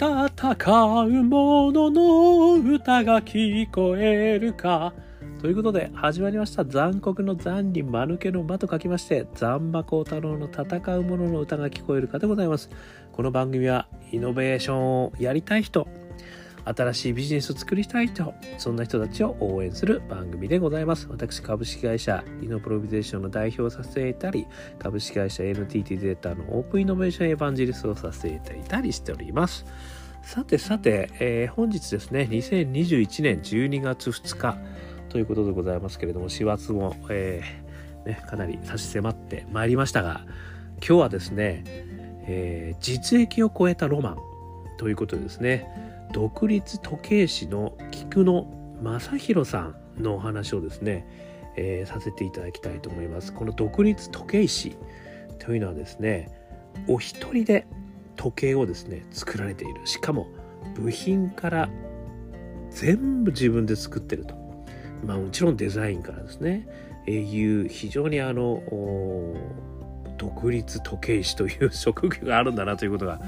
戦う者の歌が聞こえるか。ということで始まりました残酷の残に間抜けの間と書きまして残馬幸太郎の戦う者の歌が聞こえるかでございますこの番組はイノベーションをやりたい人新しいビジネスを作りたい人そんな人たちを応援する番組でございます。私株式会社イノプロビゼーションの代表をさせていたり株式会社 NTT データのオープンイノベーションエヴァンジリストをさせていたりしております。さてさて、えー、本日ですね2021年12月2日ということでございますけれども4月も、えーね、かなり差し迫ってまいりましたが今日はですね、えー、実益を超えたロマンということでですね。独立時計師の菊野正弘さんのお話をですね、えー、させていただきたいと思います。この独立時計師というのはですねお一人で時計をですね作られているしかも部品から全部自分で作ってるとまあもちろんデザインからですね、えー、いう非常にあの独立時計師という職業があるんだなということが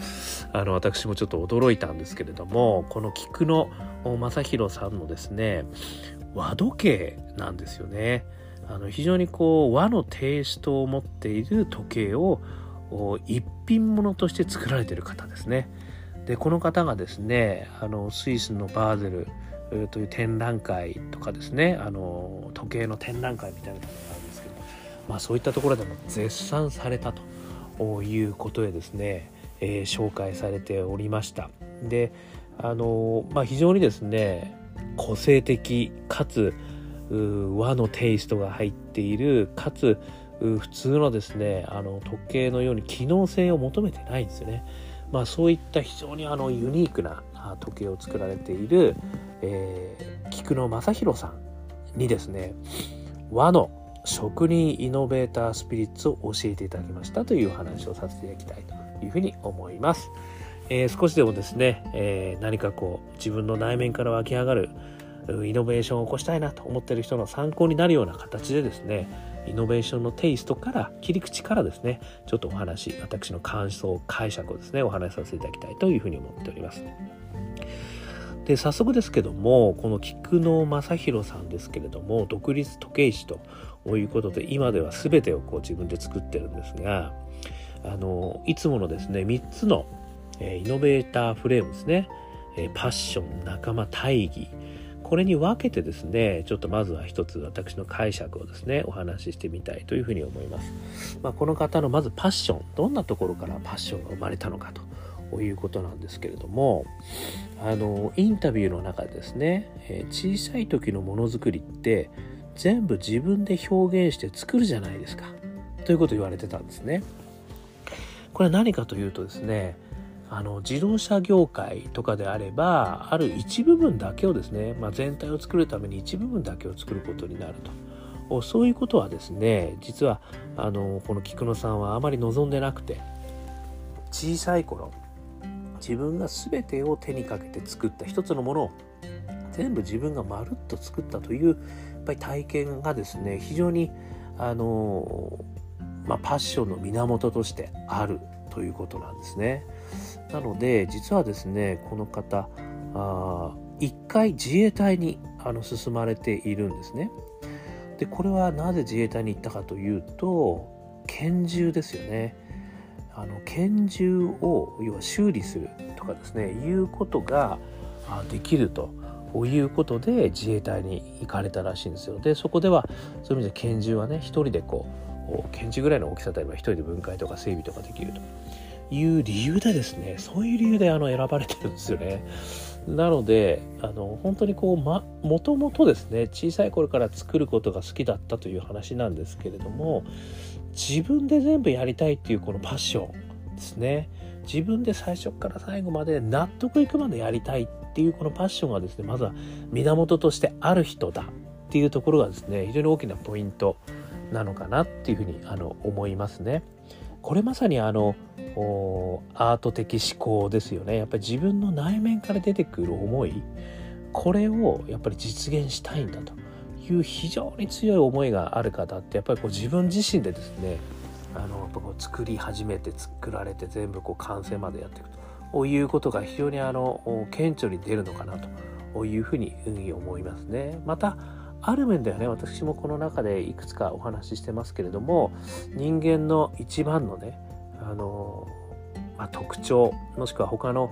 あの私もちょっと驚いたんですけれどもこの菊野正弘さんのですね和時計なんですよね。あの非常にこう和のテイストを持っている時計を一品物として作られている方ですね。でこの方がですねあのスイスのバーゼルという展覧会とかですねあの時計の展覧会みたいなのがまあ、そういったところでも絶賛されたということでですね、えー、紹介されておりましたであのまあ、非常にですね個性的かつ和のテイストが入っているかつ普通のですねあの時計のように機能性を求めてないんですよね。まあ、そういった非常にあのユニークな時計を作られている、えー、菊野正弘さんにですね和の職人イノベータースピリッツを教えていただきましたという話をさせていただきたいというふうに思います。えー、少しでもですね、えー、何かこう自分の内面から湧き上がるイノベーションを起こしたいなと思っている人の参考になるような形でですねイノベーションのテイストから切り口からですねちょっとお話私の感想解釈をですねお話しさせていただきたいというふうに思っております。で早速ですけどもこの菊野正弘さんですけれども独立時計師ということで今では全てをこう自分で作ってるんですがあのいつものですね3つの、えイノベーターフレームですね、えパッション仲間大義。これに分けてですねちょっとまずは一つ私の解釈をですねお話ししてみたいというふうに思います、まあ、この方のまずパッション。どんなところからパッションが生まれたのかと。いうことなんですけれどもあのインタビューの中でですね、え小さい時のものづくりって全部自分で表現して作るじゃないですかということを言われてたんですね。これは何かというとですねあの自動車業界とかであればある一部分だけをですね、まあ、全体を作るために一部分だけを作ることになるとそういうことはですね実はあのこの菊野さんはあまり望んでなくて小さい頃自分が全てを手にかけて作った一つのものを全部自分がまるっと作ったというぱり体験がですね非常にあの、まあ、パッションの源としてあるということなんですね。なので実はですねこの方あ一回自衛隊にあの進まれているんですね。でこれはなぜ自衛隊に行ったかというと拳銃ですよね。あの拳銃を要は修理するとかですねいうことができるということで自衛隊に行かれたらしいんですよ。でそこではそういう意味で拳銃はね一人でこう拳銃ぐらいの大きさであれば一人で分解とか整備とかできるという理由でですねそういう理由であの選ばれてるんですよね。なのであの本当にこう、ま、もともとですね小さい頃から作ることが好きだったという話なんですけれども自分で全部やりたいっていうこのパッションですね自分で最初から最後まで納得いくまでやりたいっっていうこのパッションがですねまずは源としてある人だっていうところがですね非常に大きなポイントなのかなっていうふうにあの思いますね。これまさにあのアート的思考ですよねやっぱり自分の内面から出てくる思いこれをやっぱり実現したいんだという非常に強い思いがある方ってやっぱりこう自分自身でですねあのこう作り始めて作られて全部こう完成までやっていくということが非常にあの顕著に出るのかなというふうに思いますね。またある面ではね私もこの中でいくつかお話ししてますけれども人間の一番のねあの、まあ、特徴もしくは他の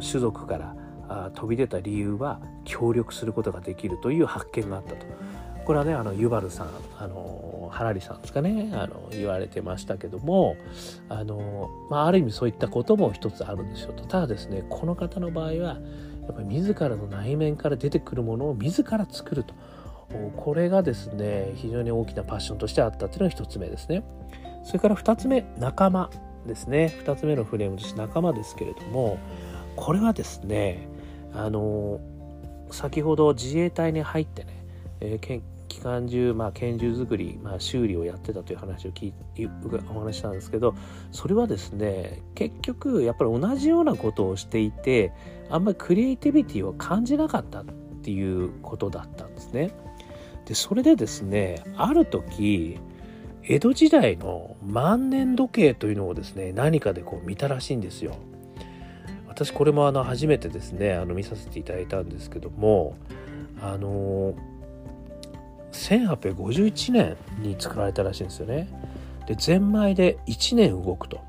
種族から飛び出た理由は協力することができるという発見があったと。これはねあのユバルさんあのハラリさんですかね。あの言われてましたけどもあの、まあ、ある意味そういったことも一つあるんですよと。ただですねこの方の場合はやっぱり自らの内面から出てくるものを自ら作ると。これがですね非常に大きなパッションとしてあったっていうのが一つ目ですね。それから二つ目仲間ですね。二つ目のフレームとして仲間ですけれどもこれはですねあの先ほど自衛隊に入ってね、えー、期間中、まあ、拳銃作り、まあ、修理をやってたという話を聞いお話したんですけどそれはですね結局やっぱり同じようなことをしていてあんまりクリエイティビティを感じなかったっていうことだったんですね。でそれでですねある時江戸時代の万年時計というのをですね何かでこう見たらしいんですよ。私これもあの初めてですねあの見させていただいたんですけどもあの1851年に作られたらしいんですよね。でゼンマイで1年動くと。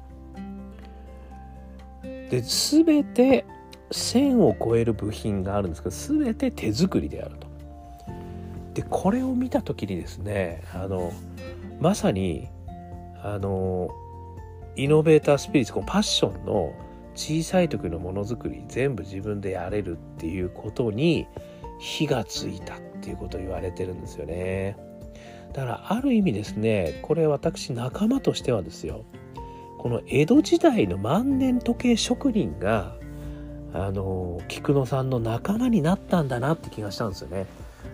で全て1000を超える部品があるんですけど全て手作りであると。でこれを見た時にですねあのまさにあのイノベータースピリッツこのパッションの小さい時のものづくり全部自分でやれるっていうことに火がついたっっていうことを言われてるんですよね。だからある意味ですねこれ私仲間としてはですよこの江戸時代の万年時計職人があの菊野さんの仲間になったんだなって気がしたんですよね。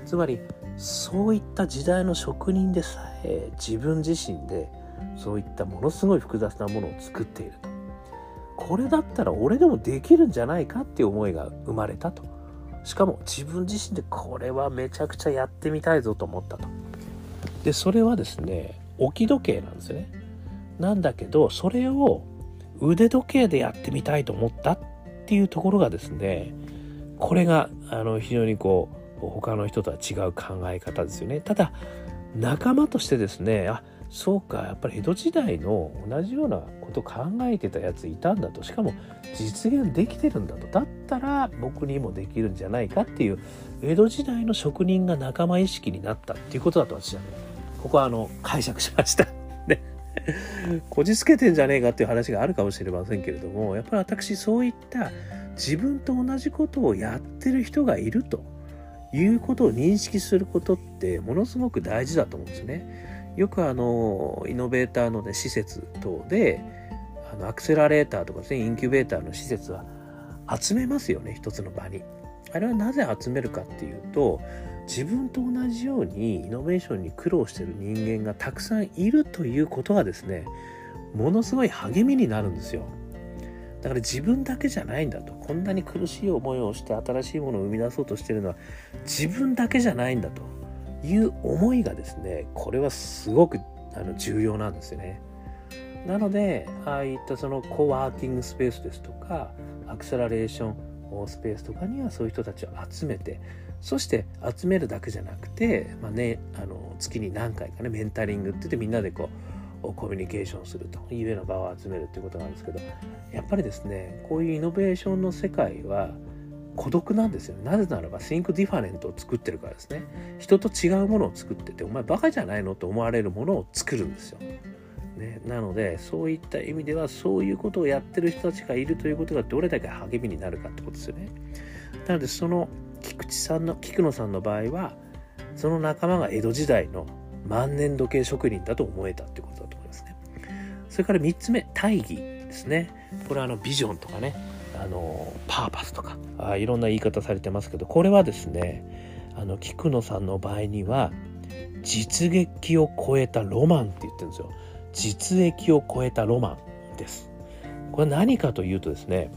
つまりそういった時代の職人でさえ自分自身でそういったものすごい複雑なものを作っているとこれだったら俺でもできるんじゃないかっていう思いが生まれたとしかも自分自身でこれはめちゃくちゃやってみたいぞと思ったと。でそれはですね置き時計なんですね。なんだけどそれを腕時計でやってみたいと思ったっていうところがですねこれがあの非常にこう他の人とは違う考え方ですよね。ただ仲間としてですねあそうかやっぱり江戸時代の同じようなこと考えてたやついたんだとしかも実現できてるんだとだったら僕にもできるんじゃないかっていう江戸時代の職人が仲間意識になったっていうことだと私はねここはあの解釈しました。ねこじつけてんじゃねえかっていう話があるかもしれませんけれどもやっぱり私そういった自分と同じことをやってる人がいるということを認識することってものすごく大事だと思うんですね。よくあのイノベーターの、ね、施設等であのアクセラレーターとかですねインキュベーターの施設は集めますよね一つの場に。あれはなぜ集めるかっていうと自分と同じようにイノベーションに苦労してる人間がたくさんいるということがですねものすごい励みになるんですよ。だから自分だけじゃないんだとこんなに苦しい思いをして新しいものを生み出そうとしてるのは自分だけじゃないんだという思いがですねこれはすごくあの重要なんですよね。なのでああいったそのコワーキングスペースですとかアクセラレーションスペースとかにはそういう人たちを集めてそして集めるだけじゃなくて、まあね、あの月に何回かねメンタリングって言ってみんなでこうコミュニケーションするというような場を集めるということなんですけどやっぱりですねこういうイノベーションの世界は孤独なんですよなぜならば Think Different を作ってるからですね。人と違うものを作っててお前バカじゃないのと思われるものを作るんですよ、ね、なのでそういった意味ではそういうことをやってる人たちがいるということがどれだけ励みになるかってことですよね。なのでその菊池さんの菊野さんの場合はその仲間が江戸時代の万年時計職人だと思えたってことだと思いますね。それから3つ目、大義ですね。これはあのビジョンとかね、あのパーパスとかあいろんな言い方されてますけど、これはですね、あの菊野さんの場合には、実撃を超えたロマンって言ってるんですよ。実益を超えたロマンです。これ何かというとですね、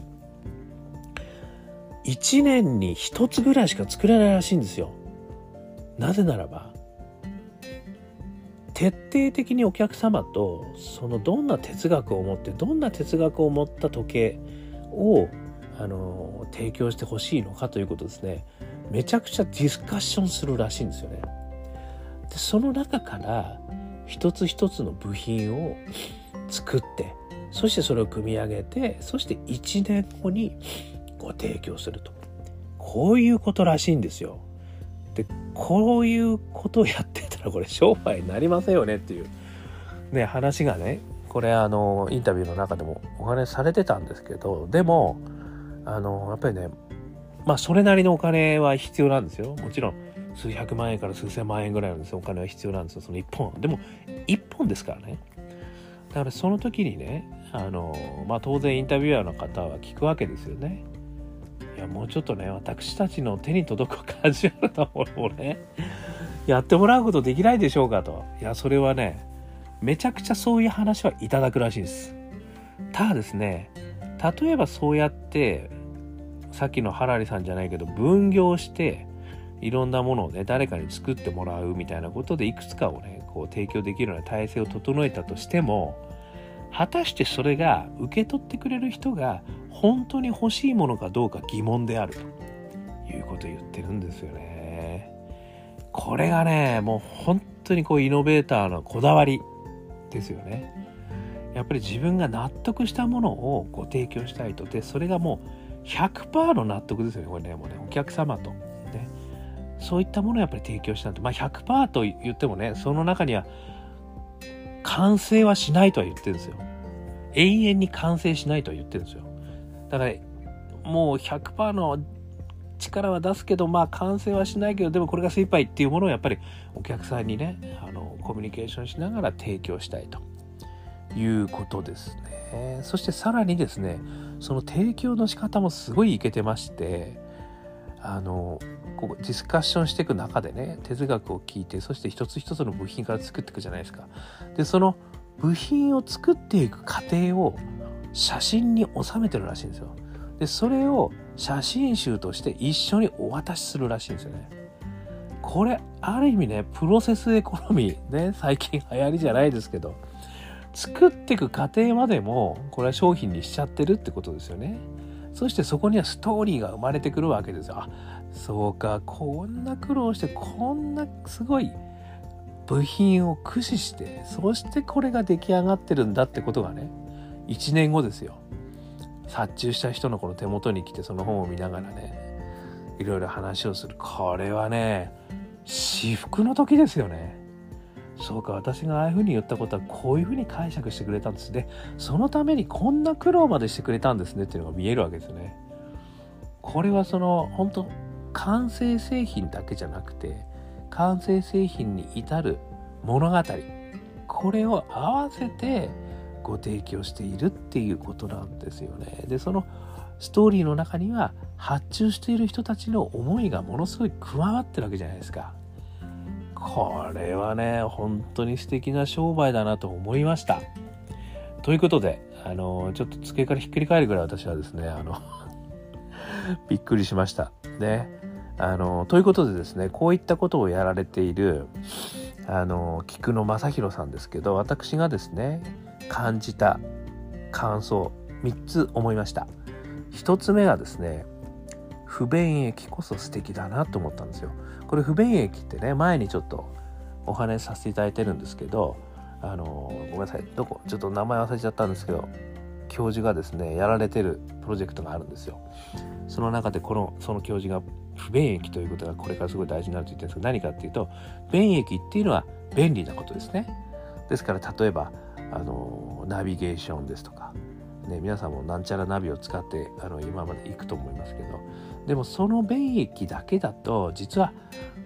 1年に1つぐらいしか作れないらしいんですよ。なぜならば、徹底的にお客様とそのどんな哲学を持ってどんな哲学を持った時計をあの提供してほしいのかということですねめちゃくちゃディスカッションするらしいんですよね。でその中から一つ一つの部品を作ってそしてそれを組み上げてそして1年後にご提供するとこういうことらしいんですよ。でこういうことをやってたらこれ商売になりませんよねっていうね話がねこれあのインタビューの中でもお話しされてたんですけどでもあのやっぱりねまあそれなりのお金は必要なんですよ。もちろん数百万円から数千万円ぐらいのですお金は必要なんですよ。その1本でも1本ですからね。だからその時にねあのまあ当然インタビュアーの方は聞くわけですよね。いやもうちょっとね私たちの手に届くカジュアルなものをねやってもらうことできないでしょうかと。いやそれはねめちゃくちゃそういう話はいただくらしいです。ただですね例えばそうやってさっきのハラリさんじゃないけど分業していろんなものをね誰かに作ってもらうみたいなことでいくつかをねこう提供できるような体制を整えたとしても果たしてそれが受け取ってくれる人が本当に欲しいものかどうか疑問である。ということを言ってるんですよね。これがねもう本当にこうイノベーターのこだわり。ですよね。やっぱり自分が納得したものをご提供したいと。でそれがもう100%の納得ですよねこれねもうね。お客様と。ね。そういったものをやっぱり提供したんでまあ100%と言ってもねその中には完成はしないとは言ってるんですよ。永遠に完成しないとは言ってるんですよ。だからもう100%の力は出すけどまあ完成はしないけどでもこれが精一杯っていうものをやっぱりお客さんにねあのコミュニケーションしながら提供したいと。いうことですね。そしてさらにですねその提供の仕方もすごいいけてましてあのここディスカッションしていく中でね哲学を聞いてそして一つ一つの部品から作っていくじゃないですか。でその部品を作っていく過程を写真に収めてるらしいんですよ。でそれを写真集として一緒にお渡しするらしいんですよね。これある意味ねプロセスエコノミーね最近流行りじゃないですけど作っていく過程までもこれは商品にしちゃってるってことですよね。そしてそこにはストーリーが生まれてくるわけですよ。あそうかこんな苦労してこんなすごい部品を駆使してそしてこれが出来上がってるんだってことがね1年後ですよ。殺虫した人のこの手元に来てその本を見ながらねいろいろ話をする。これはね至福の時ですよね。そうか私がああいうふうに言ったことはこういうふうに解釈してくれたんですね。そのためにこんな苦労までしてくれたんですねっていうのが見えるわけですね。これはその本当完成製品だけじゃなくて完成製品に至る物語。これを合わせてご提供しているっていうことなんですよね。でそのストーリーの中には発注している人たちの思いがものすごい加わってるわけじゃないですか。これはね本当に素敵な商売だなと思いました。ということであのちょっと机からひっくり返るぐらい私はですねあの びっくりしました。ね。あのということでですねこういったことをやられているあの菊野正弘さんですけど私がですね感じた感想3つ思いました。1つ目がですね不便益こそ素敵だなと思ったんですよ。これ不便益ってね前にちょっとお話しさせていただいてるんですけどあのごめんなさいどこちょっと名前忘れちゃったんですけど教授がですねやられてるプロジェクトがあるんですよ。その中でこのその教授が不便益ということがこれからすごい大事になると言ってるんですけど何かっていうと便益っていうのは便利なことですね。ですから例えばあのナビゲーションですとか、ね、皆さんもなんちゃらナビを使ってあの今まで行くと思いますけどでもその便益だけだと実は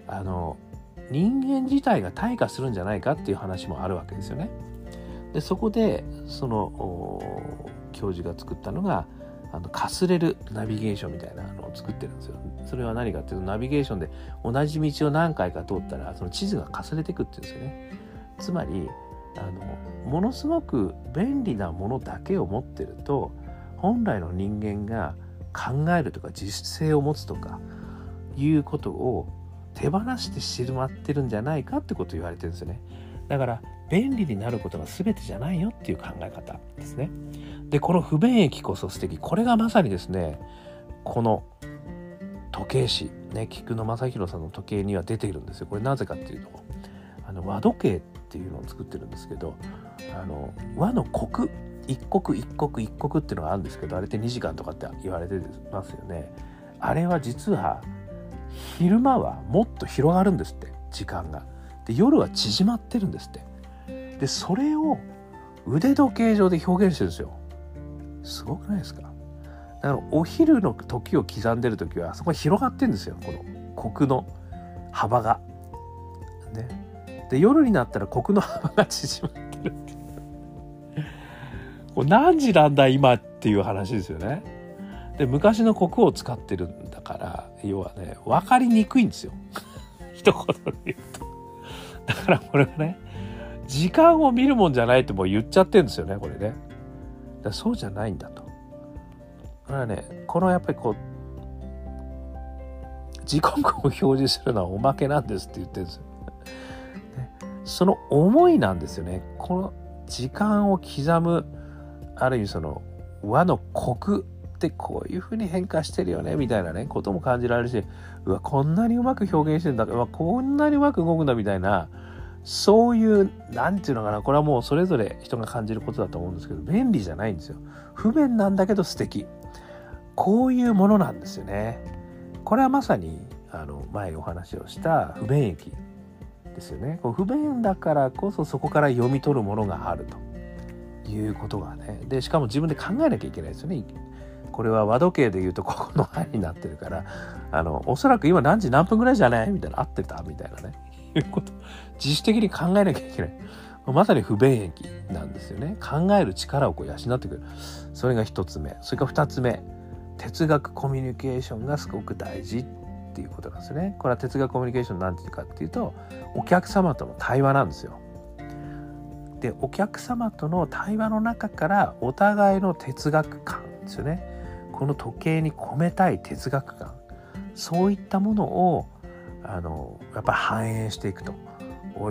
あの人間自体が退化するんじゃないかっていう話もあるわけですよね。でそこでその教授が作ったのがあのかすれるナビゲーションみたいなのを作ってるんですよ。それは何かっていうとナビゲーションで同じ道を何回か通ったらその地図がかすれていくっていうんですよね。つまりあのものすごく便利なものだけを持ってると本来の人間が考えるとか自主性を持つとかいうことを手放してしまってるんじゃないかってことを言われてるんですよね。だから便利になることが全てじゃないよっていう考え方ですね。でこの不便益こそ素敵これがまさにですねこの時計師ね菊野正弘さんの時計には出ているんですよこれなぜかっていうとあの和時計っていうのを作ってるんですけどあの和の刻一刻一刻一刻っていうのがあるんですけどあれって2時間とかって言われてますよね。あれは実は昼間はもっと広がるんですって時間が。で夜は縮まってるんですって。でそれを腕時計上で表現してるんですよ。すごくないですか？だからお昼の時を刻んでる時はそこが広がってるんですよ。このコの幅が。ね。で夜になったらコの幅が縮まってるってこれ何時なんだ今っていう話ですよね。で昔の国を使ってるんだから要はね分かりにくいんですよ。一言で言うと。だからこれはね時間を見るもんじゃないってもう言っちゃってるんですよねこれね。だそうじゃないんだと。これはねこのやっぱりこう時刻を表示するのはおまけなんですって言ってるんですよ、その思いなんですよね。この時間を刻むある意味その和のコクってこういうふうに変化してるよねみたいなねことも感じられるしうわこんなにうまく表現してるんだうわこんなにうまく動くんだみたいなそういう何て言うのかなこれはもうそれぞれ人が感じることだと思うんですけど便利じゃないんですよ。不便なんだけど素敵。こういうものなんですよね。これはまさにあの前お話をした不便益ですよね。こう不便だからこそそこから読み取るものがあると。いうことがね。でしかも自分で考えなきゃいけないですよね。これは和時計でいうとここの範囲になってるからあのおそらく今何時何分ぐらいじゃないみたいな。合ってたみたいなね。いうこと。自主的に考えなきゃいけない。まさに不便益なんですよね。考える力をこう養ってくる。それが一つ目。それから二つ目。哲学コミュニケーションがすごく大事っていうことなんですね。これは哲学コミュニケーションなんていうかっていうとお客様との対話なんですよ。でお客様との対話の中からお互いの哲学観ですよね。この時計に込めたい哲学観。そういったものをあのやっぱ反映していくと。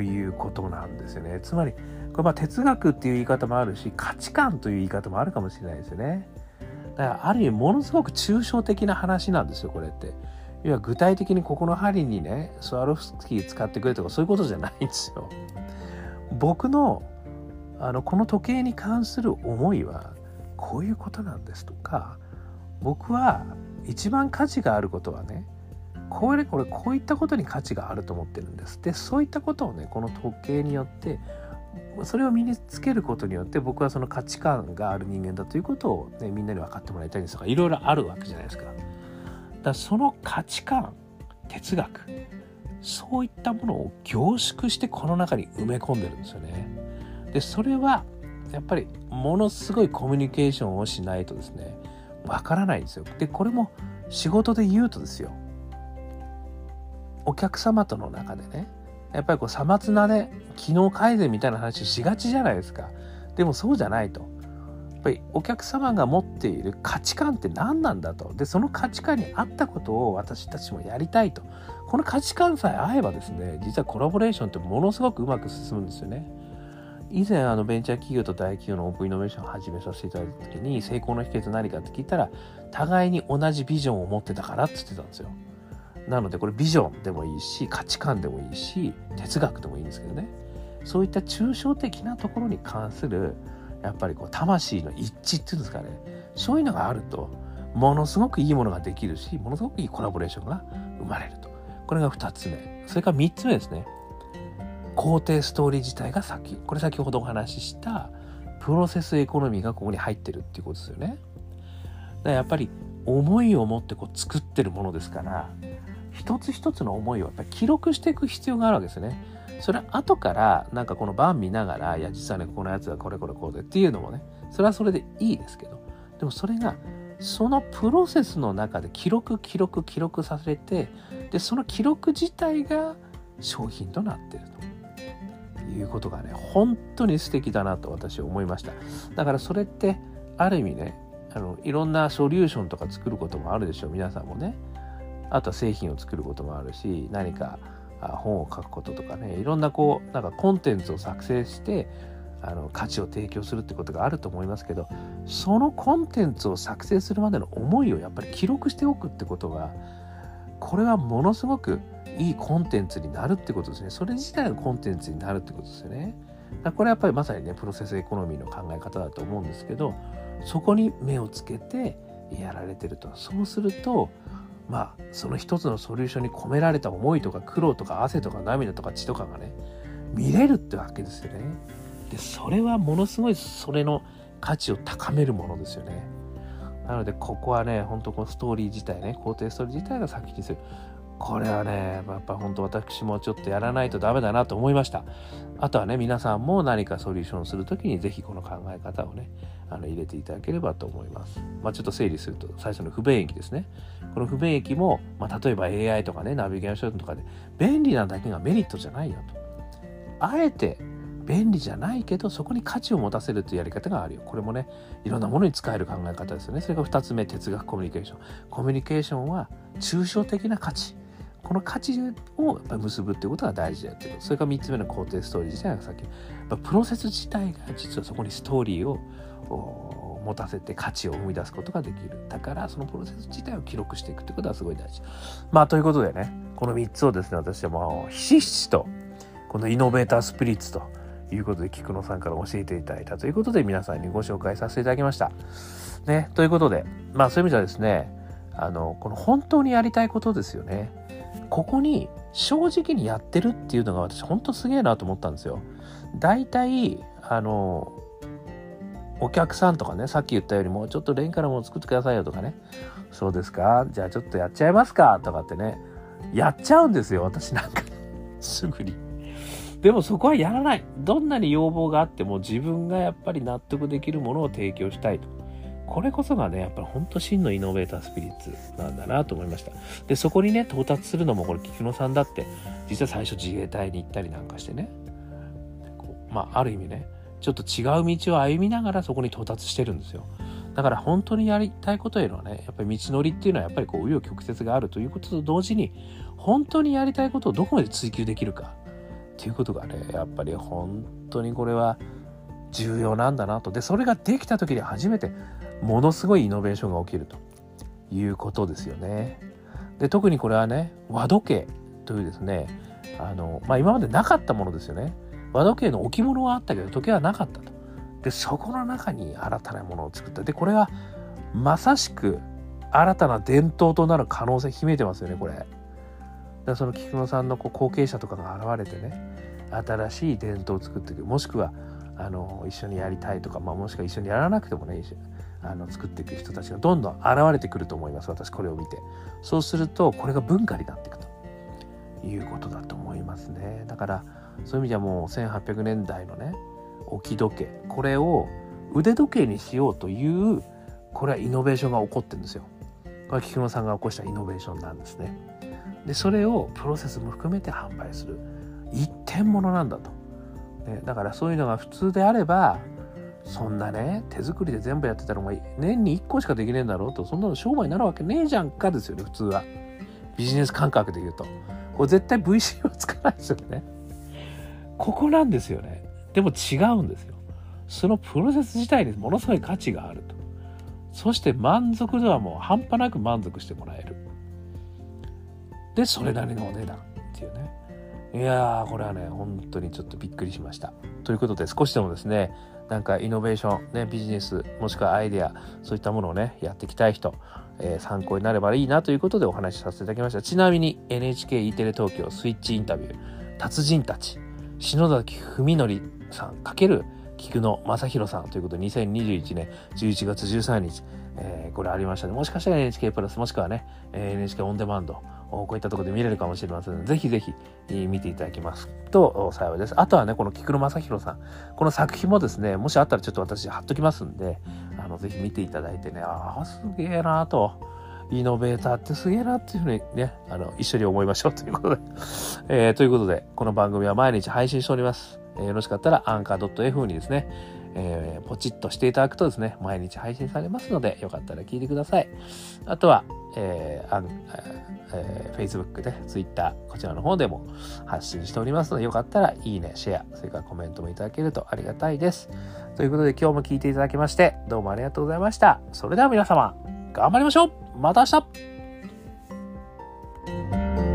いうことなんですよね。つまりこれまあ哲学っていう言い方もあるし価値観という言い方もあるかもしれないですよね。だからある意味ものすごく抽象的な話なんですよこれって。要は具体的にここの針にねスワロフスキー使ってくれとかそういうことじゃないんですよ僕のあのこの時計に関する思いはこういうことなんですとか僕は一番価値があることはねこれこれこういったことに価値があると思ってるんですでそういったことをねこの時計によってそれを身につけることによって僕はその価値観がある人間だということを、ね、みんなに分かってもらいたいんですがいろいろあるわけじゃないですか。だその価値観哲学そういったものを凝縮してこの中に埋め込んでるんですよね。でそれはやっぱりものすごいコミュニケーションをしないとですねわからないんですよ。でこれも仕事で言うとですよお客様との中でねやっぱりこうさまつなね機能改善みたいな話しがちじゃないですかでもそうじゃないとぱりお客様が持っている価値観って何なんだと。でその価値観に合ったことを私たちもやりたいと。この価値観さえ合えばですね実はコラボレーションってものすごくうまく進むんですよね。以前あのベンチャー企業と大企業のオープンイノベーションを始めさせていただいた時に成功の秘訣何かって聞いたら互いに同じビジョンを持ってたからって言ってたんですよ。なのでこれビジョンでもいいし価値観でもいいし哲学でもいいんですけどね。そういった抽象的なところに関するやっぱりこう魂の一致っていうんですかね。そういうのがあるとものすごくいいものができるしものすごくいいコラボレーションが生まれると。これが2つ目。それから3つ目ですね。肯定ストーリー自体が先。これ先ほどお話ししたプロセスエコノミーがここに入ってるっていうことですよね。だからやっぱり思いを持ってこう作ってるものですから一つ一つの思いをやっぱり記録していく必要があるわけですよね。それは後からなんかこの番見ながらいや実はねこのやつはこれこれこうでっていうのもねそれはそれでいいですけどでもそれがそのプロセスの中で記録記録記録されてでその記録自体が商品となっていると。いうことがね本当に素敵だなと私は思いました。だからそれってある意味ねあのいろんなソリューションとか作ることもあるでしょう。皆さんもね。あとは製品を作ることもあるし何か本を書くこととかねいろんなこうなんかコンテンツを作成してあの価値を提供するってことがあると思いますけどそのコンテンツを作成するまでの思いをやっぱり記録しておくってことがこれはものすごくいいコンテンツになるってことですね。それ自体がコンテンツになるってことですよね。これはやっぱりまさにねプロセスエコノミーの考え方だと思うんですけどそこに目をつけてやられてると。そうするとまあその一つのソリューションに込められた思いとか苦労とか汗とか涙とか血とかがね見れるってわけですよね。でそれはものすごいそれの価値を高めるものですよね。なのでここはね本当このストーリー自体ね肯定ストーリー自体が先にするこれはねやっぱ本当私もちょっとやらないとダメだなと思いましたあとはね皆さんも何かソリューションする時に是非この考え方をねあの入れていただければと思います。まあ、ちょっと整理すると最初の不便益ですね。この不便益も、まあ、例えば AI とかねナビゲーションとかで便利なだけがメリットじゃないよと。あえて便利じゃないけどそこに価値を持たせるというやり方があるよ。これもねいろんなものに使える考え方ですよね。それが2つ目哲学コミュニケーション。コミュニケーションは抽象的な価値。この価値をやっぱ結ぶっていうことが大事だっていう。それから3つ目の肯定ストーリー自体がさっき、プロセス自体が実はそこにストーリーを持たせて価値を生み出すことができる。だからそのプロセス自体を記録していくってことはすごい大事。まあということでね、この3つをですね、私はもうひしひしとこのイノベータースピリッツということで菊野さんから教えていただいたということで皆さんにご紹介させていただきました。ね、ということで、まあそういう意味ではですね、あの、この本当にやりたいことですよね。ここに正直にやってるっていうのが私本当すげえなと思ったんですよ。大体、あの、お客さんとかね、さっき言ったようにもうちょっとレンからも作ってくださいよとかね、そうですか？じゃあちょっとやっちゃいますか？とかってね、やっちゃうんですよ、私なんかすぐに。でもそこはやらない。どんなに要望があっても自分がやっぱり納得できるものを提供したいと。これこそがね、やっぱり本当真のイノベータースピリッツなんだなと思いました。で、そこにね、到達するのもこれ、菊野さんだって、実は最初自衛隊に行ったりなんかしてね、まあ、ある意味ね、ちょっと違う道を歩みながらそこに到達してるんですよ。だから本当にやりたいことへのね、やっぱり道のりっていうのはやっぱりこう、紆余曲折があるということと同時に、本当にやりたいことをどこまで追求できるかっていうことがね、やっぱり本当にこれは重要なんだなと。で、それができた時に初めてものすごいイノベーションが起きるということですよね。で、特にこれはね、和時計というですね、あの、まあ今までなかったものですよね。和時計の置物はあったけど時計はなかったと。でそこの中に新たなものを作ったでこれはまさしく新たな伝統となる可能性秘めてますよねこれ。だその菊野さんのこう後継者とかが現れてね新しい伝統を作っていくもしくはあの一緒にやりたいとか、まあ、もしくは一緒にやらなくてもねあの作っていく人たちがどんどん現れてくると思います私これを見て。そうするとこれが文化になっていくということだと思いますね。だからそういう意味ではもう1800年代のね置き時計これを腕時計にしようというこれはイノベーションが起こってるんですよ。これは菊野さんが起こしたイノベーションなんですね。でそれをプロセスも含めて販売する。一点物なんだと、ね、だからそういうのが普通であればそんなね手作りで全部やってたらもう年に1個しかできねえんだろうとそんなの商売になるわけねえじゃんかですよね普通はビジネス感覚で言うとこれ絶対 VC はつかないですよねここなんですよね。でも違うんですよ。そのプロセス自体にものすごい価値があると。そして満足度はもう半端なく満足してもらえる。で、それなりのお値段っていうね。いやー、これはね、本当にちょっとびっくりしました。ということで、少しでもですね、なんかイノベーション、ね、ビジネス、もしくはアイデア、そういったものをね、やっていきたい人、えー、参考になればいいなということでお話しさせていただきました。ちなみに NHKE テレ東京スイッチインタビュー、達人たち、篠崎文則さん×菊野正宏さんということで2021年11月13日、えー、これありましたね。もしかしたら NHK プラスもしくはね、NHK オンデマンドこういったところで見れるかもしれませんので、ぜひぜひ見ていただきますと幸いです。あとはね、この菊野正宏さん、この作品もですね、もしあったらちょっと私貼っときますんで、あのぜひ見ていただいてね、ああ、すげえなと。イノベーターってすげえなっていうふうにね、あの、一緒に思いましょうということで えー、ということで、この番組は毎日配信しております。えー、よろしかったら、アンカー .f にですね、えー、ポチッとしていただくとですね、毎日配信されますので、よかったら聞いてください。あとは、えー、あんえー、Facebook で Twitter こちらの方でも発信しておりますのでよかったらいいねシェアそれからコメントもいただけるとありがたいです。ということで今日も聞いていただきましてどうもありがとうございました。それでは皆様頑張りましょう。また明日。